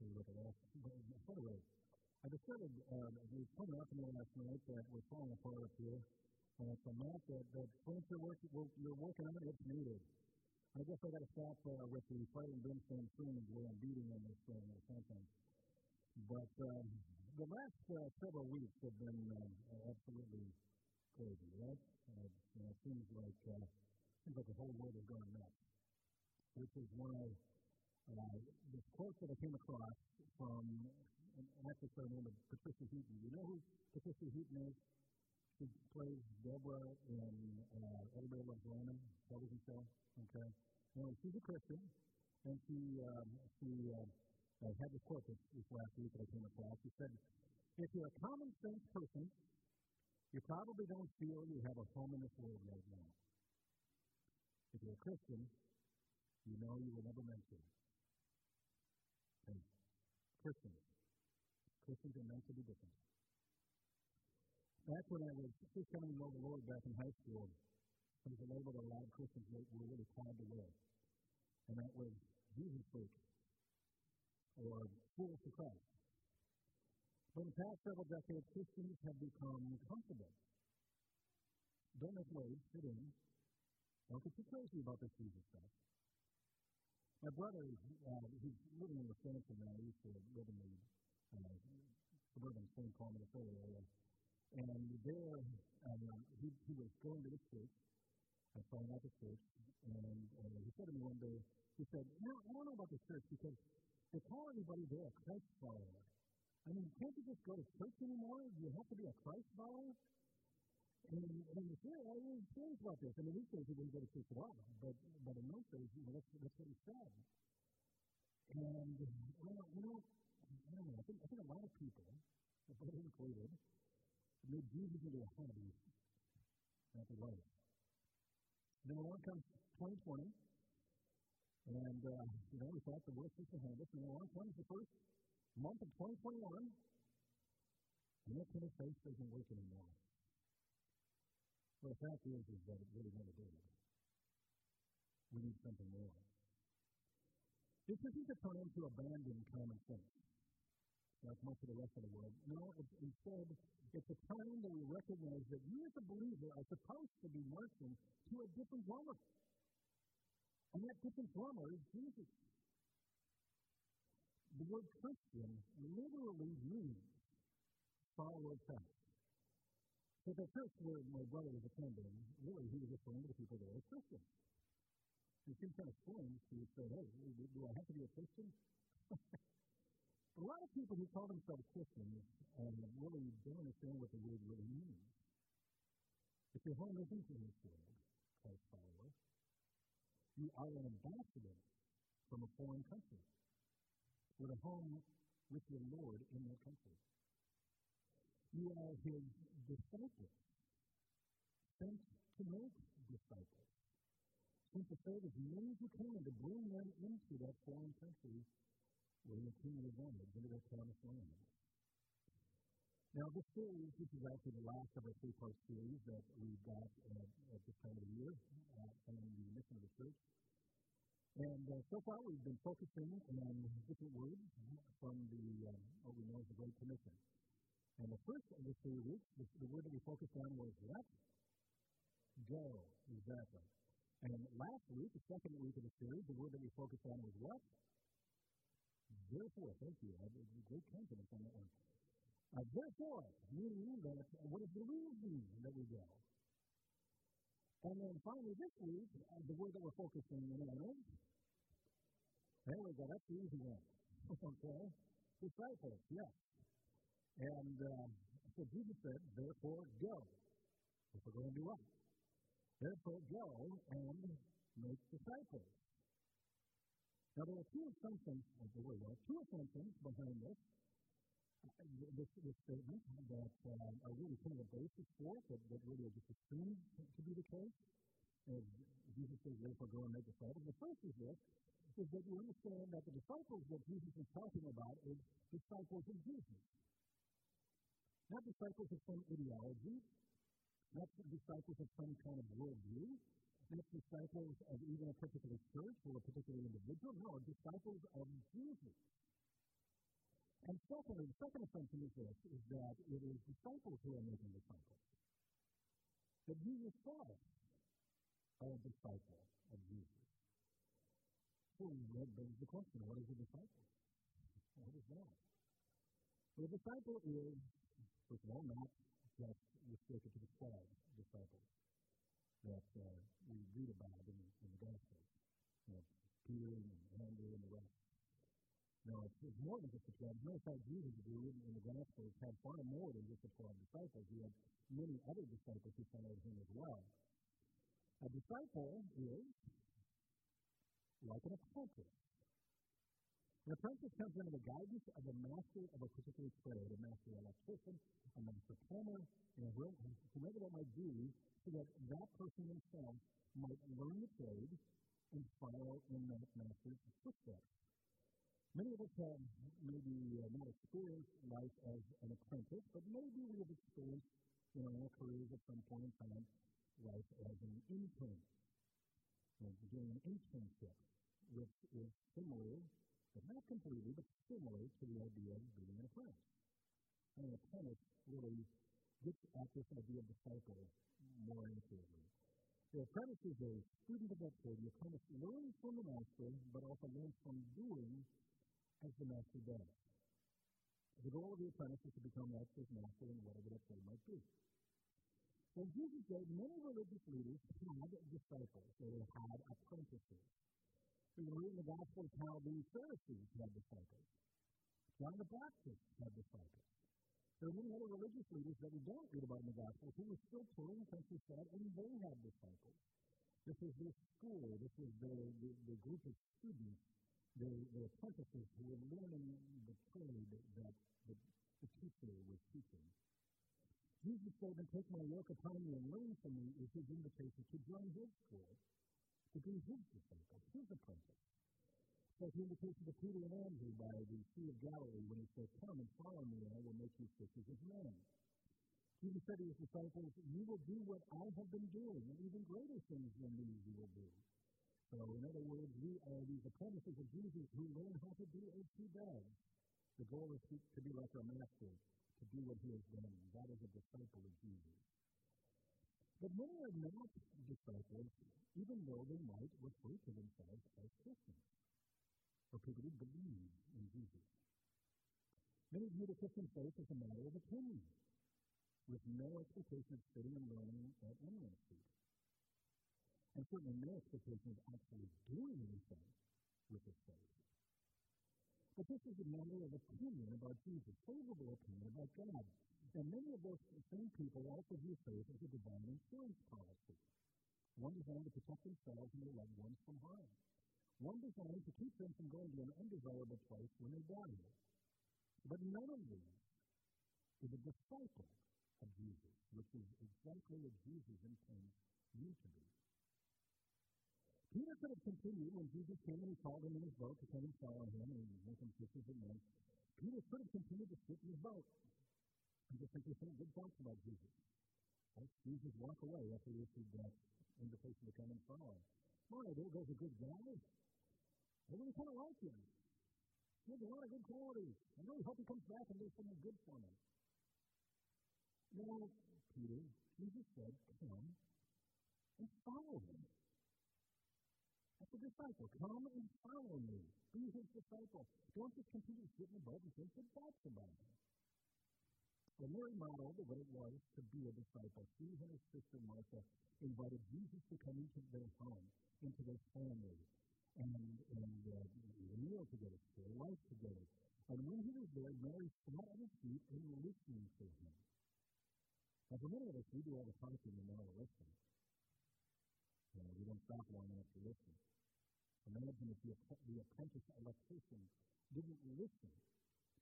to look at that. But anyway, I decided, uh, it was pointed out to me last night that we're falling apart up here. And it's a map that, that furniture work, you're working on, it's needed. I guess I got to stop uh, with the fighting brimstone streams where I'm beating on this thing or something. But um, the last uh, several weeks have been uh, absolutely crazy, right? Uh, you know, it seems like uh, seems like the whole world has gone nuts. Which is why uh, this quote that I came across from an actress by the name of Patricia Heaton. You know who Patricia Heaton is? She plays Deborah in uh, Everybody Loves Raymond television show. Okay. Anyway, she's a Christian, and she um, she uh, uh, had this quote this, this last week that I came across. She said, "If you're a common sense person, you probably don't feel you have a home in this world right now. If you're a Christian, you know you were never meant to. Christians, Christians are meant to be different. Back when I was just coming to know the Lord back in high school, there was a label that a lot of Christians were really proud to wear. And that was Jesus freak or fools for Christ. But in the past several decades, Christians have become comfortable. Don't make waves, fit in. Don't get too crazy about this Jesus stuff. My brother, uh, he's living in Wisconsin now. He used to live in the uh, suburban St. Paul, Minnesota area. And there, um, he, he was going to this church, I saw him at the church, and uh, he said to me one day, he said, you I don't know about this church because they call everybody there a Christ follower. I mean, can't you just go to church anymore? You have to be a Christ follower? And, and the said, I was curious about this. I mean, these days he didn't go to church at but, but in those days, you know, that's, that's what he said. And, well, you know, I don't know, I think, I think a lot of people, brother included, made Jesus into a hobby, not the life. Then along comes 2020, and, uh, you know, we thought the worst was behind us, and along comes the first month of 2021, and that kind of faith doesn't work anymore. Well, the fact is, is that it really never did. We need something more. This isn't the time to abandon common sense, like much of the rest of the world. No, it's, instead, it's a time that we recognize that you as a believer are supposed to be marching to a different drummer. And that different drummer is Jesus. The word Christian literally means follower of Christ. So the church where my brother was attending, really he was referring to people there as Christians. It seemed kind of strange to say, hey, do I have to be a Christian? a lot of people who call themselves Christians um, really don't understand what the word really means. If your home isn't in this world, Christ follower, you are an ambassador from a foreign country with a home with your Lord in that country. You are his disciples, sent to make disciples, sent to serve as many as you can to bring them into that foreign country where the kingdom is on, into that promised land. Now, this series, this is actually the last of our three-part series that we've got uh, at this time of the year uh, on the mission of the church. And uh, so far, we've been focusing on different words from the uh, what we know as the Great Commission. And the first of the three weeks, the, the word that we focused on was what? Go, exactly. And last week, the second week of the series, the word that we focused on was what? Therefore, thank you. I had great confidence on that one. Uh, therefore, meaning that what is the reason that we go? And then finally this week, uh, the word that we're focusing on is, there we go, that's the easy one. okay? Disciples, yes. And um, so Jesus said, therefore go. If we're going to do what? Therefore go and make disciples. Now there are two assumptions, there were two assumptions behind this this, this statement that uh, are really kind of a basis for it, that, really are just assumed to be the case. As Jesus says, therefore go and make disciples. The first is this, is that you understand that the disciples that Jesus is talking about is disciples of Jesus. Not disciples of some ideology, not disciples of some kind of worldview, not disciples of even a particular church or a particular individual. No, disciples of Jesus. And secondly, the second assumption is this, is that it is disciples who are making disciples. That you yourself are a disciple of Jesus. So that begs the question, what is a disciple? What is that? Well, a disciple is, first of all, not just restricted to the 12 disciples that uh, we read about in, in the Gospels. You know, Peter and Andrew and the rest. No, it's, it's more than just the 12. As matter of fact, Jesus, if in the Gospels, had far more than just the 12 disciples. He had many other disciples who followed him as well. A disciple is like an apprentice. An apprentice comes under the guidance of a master of a particular trade, a master electrician, a master plumber, you know, whoever that might be, so that that person himself might learn the trade and follow in that master's footsteps. Many of us have maybe uh, not experienced life as an apprentice, but maybe we have experienced in our careers at some point in time life as an intern. You doing an internship, which is similar but not completely, but similar to the idea of being an apprentice. And an apprentice really gets at this idea of disciple more accurately. The apprentice is a student of that trade. The apprentice learns from the master, but also learns from doing as the master does. The goal of the apprentice is to become like his master in whatever that trade might be. In Jesus' day, many religious leaders had disciples. They had apprentices. We read in the Gospel of how the Pharisees had disciples. John the Baptist had disciples. There are many other religious leaders that we don't read about in the Gospel who were still touring the countryside and they had disciples. This is their school. This is the, the, the group of students, the, the apprentices who were learning the trade that the, the teacher was teaching. Jesus' statement, Take my yoke upon you and learn from me, is his invitation to join his school to be his disciples, his apprentice. Like the invitation to Peter and Andrew by the Sea of Galilee when he said, Come and follow me, and I will make you fishers of men. Jesus said to his disciples, You will do what I have been doing, and even greater things than these you will do. So, in other words, we are these apprentices of Jesus who learn how to do as he does. The goal is to, to be like our master, to do what he has done. That is a disciple of Jesus. But many are not disciples, even though they might refer to themselves as Christians, or people who believe in Jesus. Many view the Christian faith as a matter of opinion, with no expectation of sitting and learning at anyone's feet. And certainly no expectation of actually doing anything with this faith. But this is a matter of opinion about Jesus, favorable opinion about God, and many of those same people also view faith as a divine insurance policy, one designed to protect themselves and their loved ones from harm, one designed to keep them from going to an undesirable place when they die. But none of these is a disciple of Jesus, which is exactly what Jesus intends you to be. Peter could have continued when Jesus came and he called him in his boat to come and follow him and make him fishers of men. Peter could have continued to sit in his boat and just simply saying good thoughts about Jesus. Right? Jesus walk away after he issued that invitation to come and follow. Boy, there goes a good guy. I really kind of like him. He has a lot of good qualities. I really hope he comes back and does something good for me. No, Peter, Jesus said, come and follow him. That's a disciple. Come and follow me. Be his disciple. Don't just continue to sit in the boat and think good thoughts about him. Well, Mary modeled what it was to be a disciple. She and her sister Martha invited Jesus to come into their home, into their family, and, and uh, meal together, share life together. And when he was there, Mary sat at his feet and listened to him. Now, for many of us, we do all the talking and not listening. You know, we don't stop long enough to listen. Imagine if the, the apprentice electrician didn't listen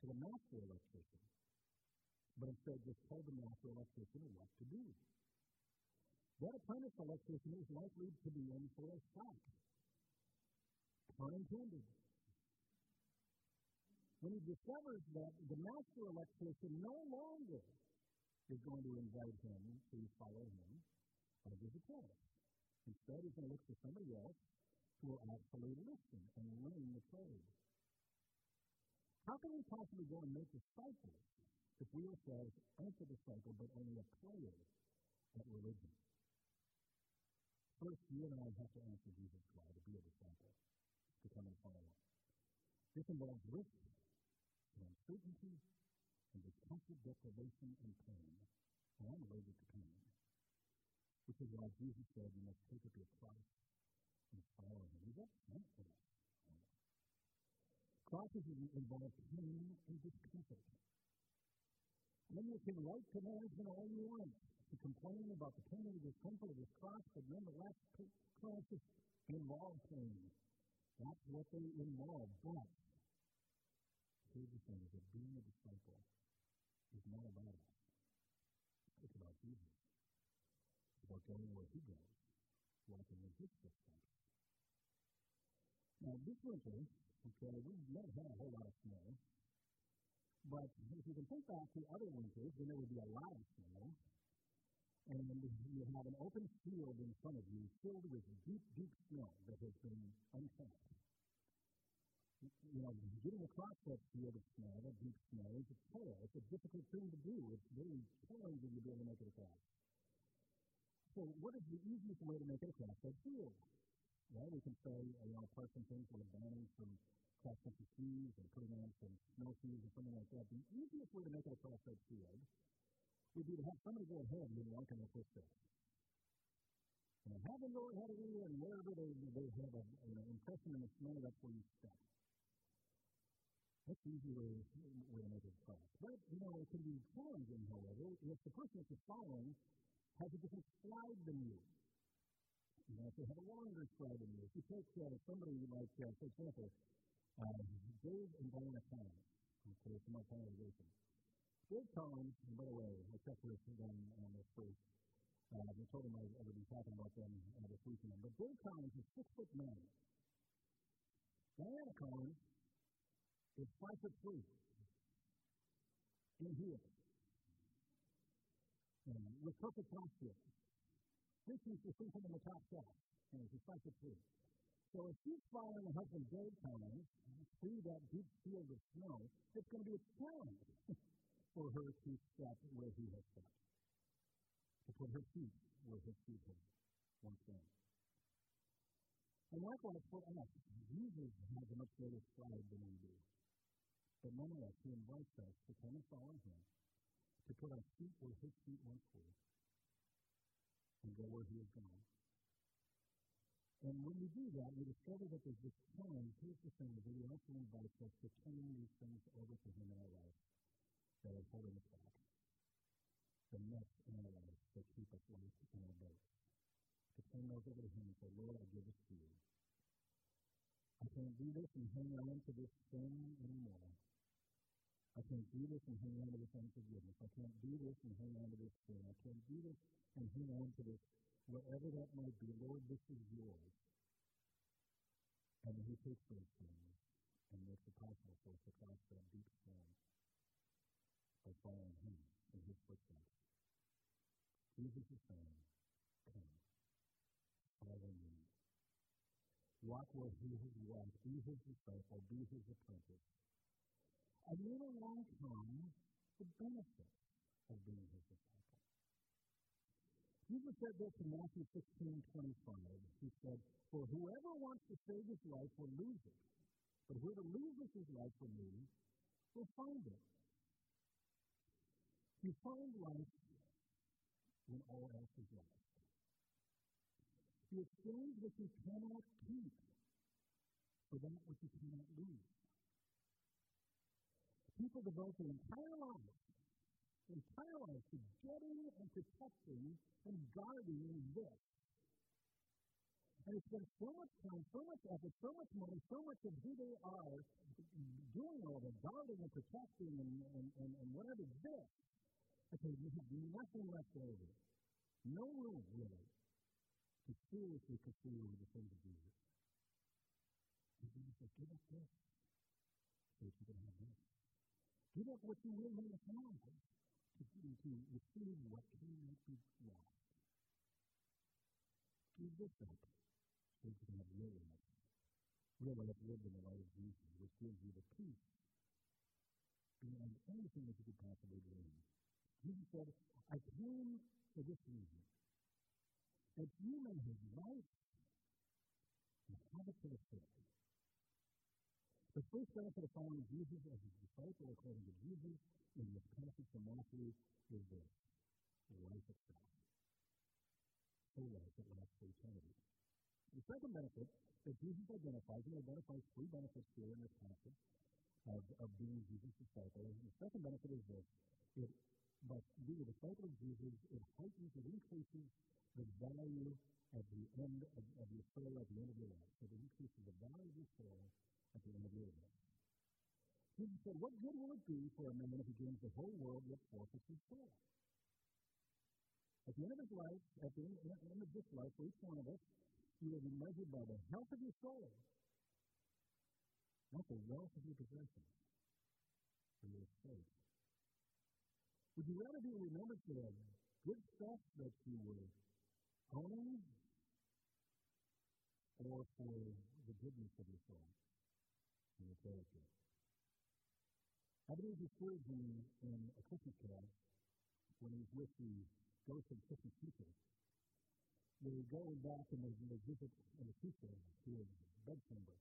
to the master electrician but instead just told the master electrician what to do. That apprentice electrician is likely to be in for a shock. Pun intended. When he discovers that the master electrician no longer is going to invite him to follow him as his apprentice. Instead, he's going to look for somebody else who will actually listen and learn the trade. How can we possibly go and make disciples if we ourselves aren't a disciple but only a player at religion? First, you and I have to answer Jesus' call to be a disciple, to come and follow. This involves risk and uncertainty and discomfort, deprivation, and pain. And I'm allergic to pain. Which is why Jesus said you must take up your cross and follow him. Up front for us. Crosses involve pain and discomfort. And then you can write to management all you want to complain about the pain and discomfort of this cross, but nonetheless, crosses involve pain. That's what they involve. But here's the thing: is that being a disciple is not about us. It's about Jesus. It's about going where He goes, walking in His footsteps. Now, this winter, okay, we've never had a whole lot of snow. But if you can think back to other winters when there would be a lot of snow, and you have an open field in front of you filled with deep, deep snow that has been unchecked. You know, getting across that field of snow, that deep snow, is a toil. It's a difficult thing to do. It's very challenging to be able to make it across. So, what is the easiest way to make it across that field? Well, we can say, you know, apart from things like banning some cross-country skis and putting on some snowshoes or something like that, the easiest way to make that field would be to have somebody go ahead and walk in their footsteps. And have them go ahead of you, and wherever they, they have an you know, impression in the snow, that's where you step. That's the easy way, way to make it across. But, you know, it can be challenging, however, if the person that you're following has a different stride than you. You know, if they have a longer stride than you. If you take uh, somebody like, uh, for example, uh, Dave and Diana Collins, okay, from our congregation. Dave Collins, and by the way, I checked with them on this first. Uh, I told them I, I would be talking about them uh, this weekend. But Dave Collins is six foot nine. Diana Collins is five foot three in heels. And with perfect posture. This is the thing from the top shelf. And she's five foot three. So if she's following her husband Collins through that deep field of snow, it's going to be a challenge for her to step where he has stepped, to put her feet where his feet have once been. And likewise for us, Jesus has a much greater stride than we do. But nonetheless, he invites us to come and follow him, to put our feet where his feet once were, and go where he is going. And when we do that, we discover that there's this challenge. Here's the thing, that he also invites us to turn these things over to him in our life that are holding us back. The nets in our life that keep us life in our boats. To turn those over to him and say, Lord, I give this to you. I can't do this and hang on to this thing anymore. I can't do this and hang on to this unforgiveness. I can't do this and hang on to this sin. I can't do this and hang on to this whatever that might be, Lord, this is yours. And He takes those things and makes it possible for us to cross that deep storm by following Him in His footsteps. Jesus is saying, Come, follow me. Walk where He has walked. Be His disciple. Be His apprentice. And then along come the benefits of being His disciple. Jesus said this in Matthew 16, 25. He said, For whoever wants to save his life will lose it. But whoever loses his life for me will find it. You find life when all else is lost. You exchange what you cannot keep for that which you cannot lose. People devote their entire lives entire life to getting and protecting and guarding this. And it's been so much time, so much effort, so much money, so much of who they are doing all the guarding and protecting and, and, and, and whatever this. Okay, you have nothing left over. No room, really, to seriously pursue the things of Jesus. And Jesus says, give up this so that you can have this. Give up what you really have to, to receive what cannot be lost. Give this up so you can have real life. Real life lived in the light of Jesus, which gives you the peace And anything that you could possibly dream. Jesus said, I came for this reason, that you may have life and have it to the full. The first benefit of following Jesus as his disciple, according to Jesus, in this passage from Matthew, is this life itself. Full life that lasts for eternity. The second benefit that Jesus identifies, and he identifies three benefits here in this passage of, of being Jesus' disciple. The second benefit is this it but being a disciple of Jesus, it heightens, it increases the value at the end of, of your soul at the end of your life. It increases the value of your soul at the end of your life. Jesus said, What good will it be for a man if he gains the whole world yet forfeits his soul? At the end of his life, at the end, at the end of this life, for each one of us, you will be measured by the health of your soul, not the wealth of your possessions, or your estate. Would you rather be remembered for the good stuff that you were owning or for the goodness of your soul and your character? I believe he served in, in a Christmas carol when he was with the Ghost of Christmas Future. They go back and they, they visit in the future to his bedchamber,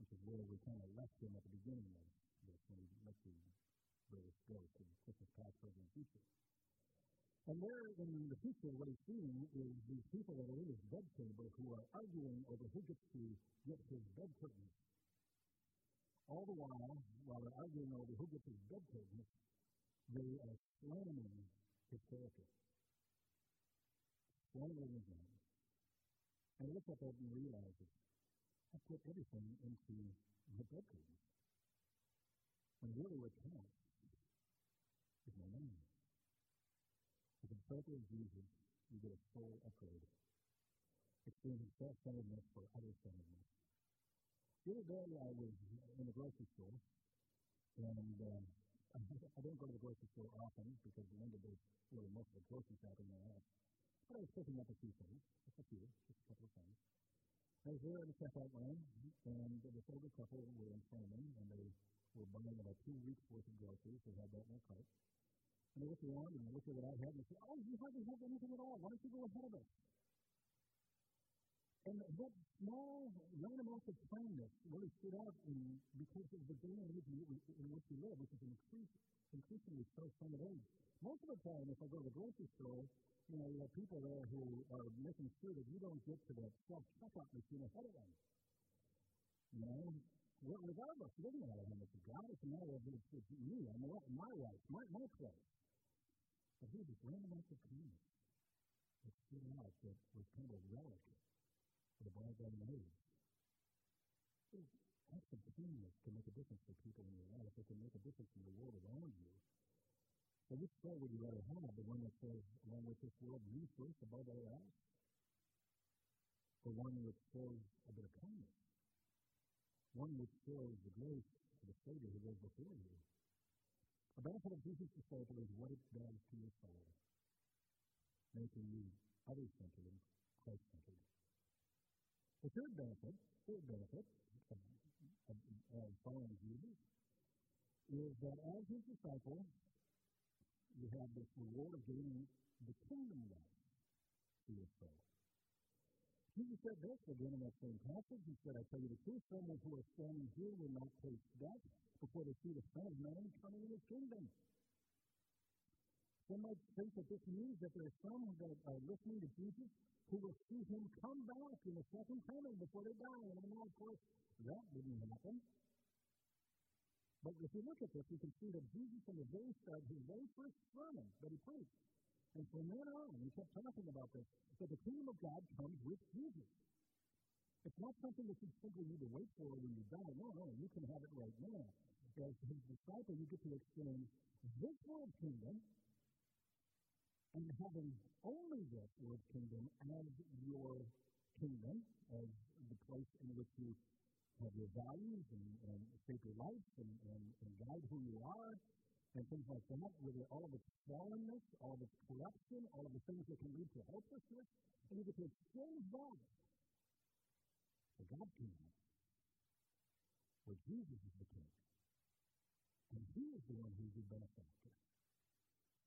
which is where we kind of left him at the beginning of this when he met the various ghosts and Christmas past, present, and future. And there in the future, what he's seeing is these people that are in his bedchamber who are arguing over who gets to get his bed curtains. All the while, while they're arguing over who gets his bed curtains, they are slamming his character. Slamming name. And looks up at it and realizes, I put everything into my bed curtains. And really what counts is my name. As a disciple of Jesus, you get a full upgrade. Exchanging self-centeredness for other-centeredness. The other day, I was in the grocery store, and uh, I don't go to the grocery store often because Linda does really most of the grocery shopping in the house. But I was picking up a few things, just a few, just a couple of things. I was there in the checkout line, and this older couple were in front of me, and they were buying about two weeks' worth of groceries. They had that in their cart. And they looked around and looked at what I had and they said, Oh, you hardly have anything at all. Why don't you go ahead of us? And that small, random act of kindness really stood out in, because of the day in which we live, which is an increase, increasingly self-centered age. Most of the time, if I go to the grocery store, you know, you have people there who are making sure that you don't get to that self-checkout machine ahead of them. You know, regardless, it doesn't matter how much you got. It's a matter of it's, it's me, I'm my right, my, my place. But here's this random act of kindness that stood out that was kind of a relic of the bygone age. Acts of kindness can make a difference for people in your life. It can make a difference in the world around you. So which soul would you rather have? The one that says, along with this world, me first above all else? The one that says a bit of kindness? One which shows the grace of the Savior who goes before you. A benefit of Jesus' disciple is what it does to your soul, making you other-centered and Christ-centered. Third benefit, third benefit of, of, of following Jesus is that as his disciple, you have this reward of gaining the kingdom life to your soul. Jesus said this again in that same passage. He said, I tell you the truth, someone who are standing here will not taste death before they see the Son of Man coming in his kingdom. Some might think that this means that there are some that are listening to Jesus who will see him come back in the second coming before they die. And I know, of course, that didn't happen. But if you look at this, you can see that Jesus, from the very start, his very first sermon that he preached, and from then on, we kept talking about this, that the kingdom of God comes with Jesus. It's not something that you simply need to wait for when you die. No, no, you can have it right now. As his disciple, you get to experience this world kingdom and having only this world kingdom as your kingdom, as the place in which you have your values and, and shape your life and, and, and guide who you are, and things like that, with all of its fallenness, all of its corruption, all of the things that can lead to hopelessness, and you get to exchange that for God's kingdom, where Jesus is the king. And He is the one who's your benefactor.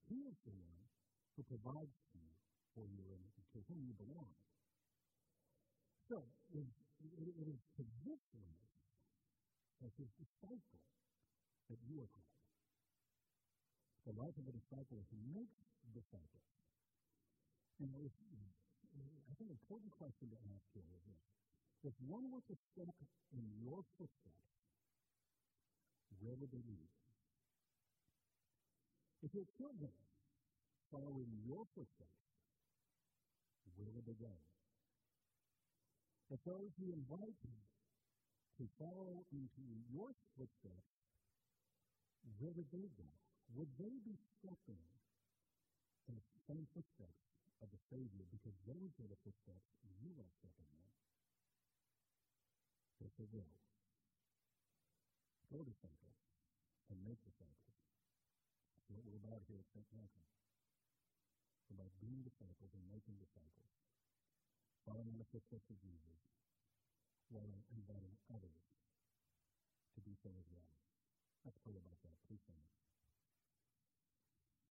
He is the one who provides for you, for you and to whom you belong. So, it, it, it is to this life, as His disciple, that you are called. The life of a disciple is to make disciples. And if, I think an important question to ask here is this. If one were to step in your footsteps, where would they lead? If your children follow in your footsteps, where would they go? If those who invite you to follow into your footsteps, where would they go? Would they be stepping in the same footsteps of the Savior because those are the footsteps you are stepping in? Yes, they will. Go disciples and make disciples. That's what we're about here at St. Michael. About being disciples and making disciples, following in the footsteps of Jesus, while inviting others to do so as well. Let's pray about that. Please stand.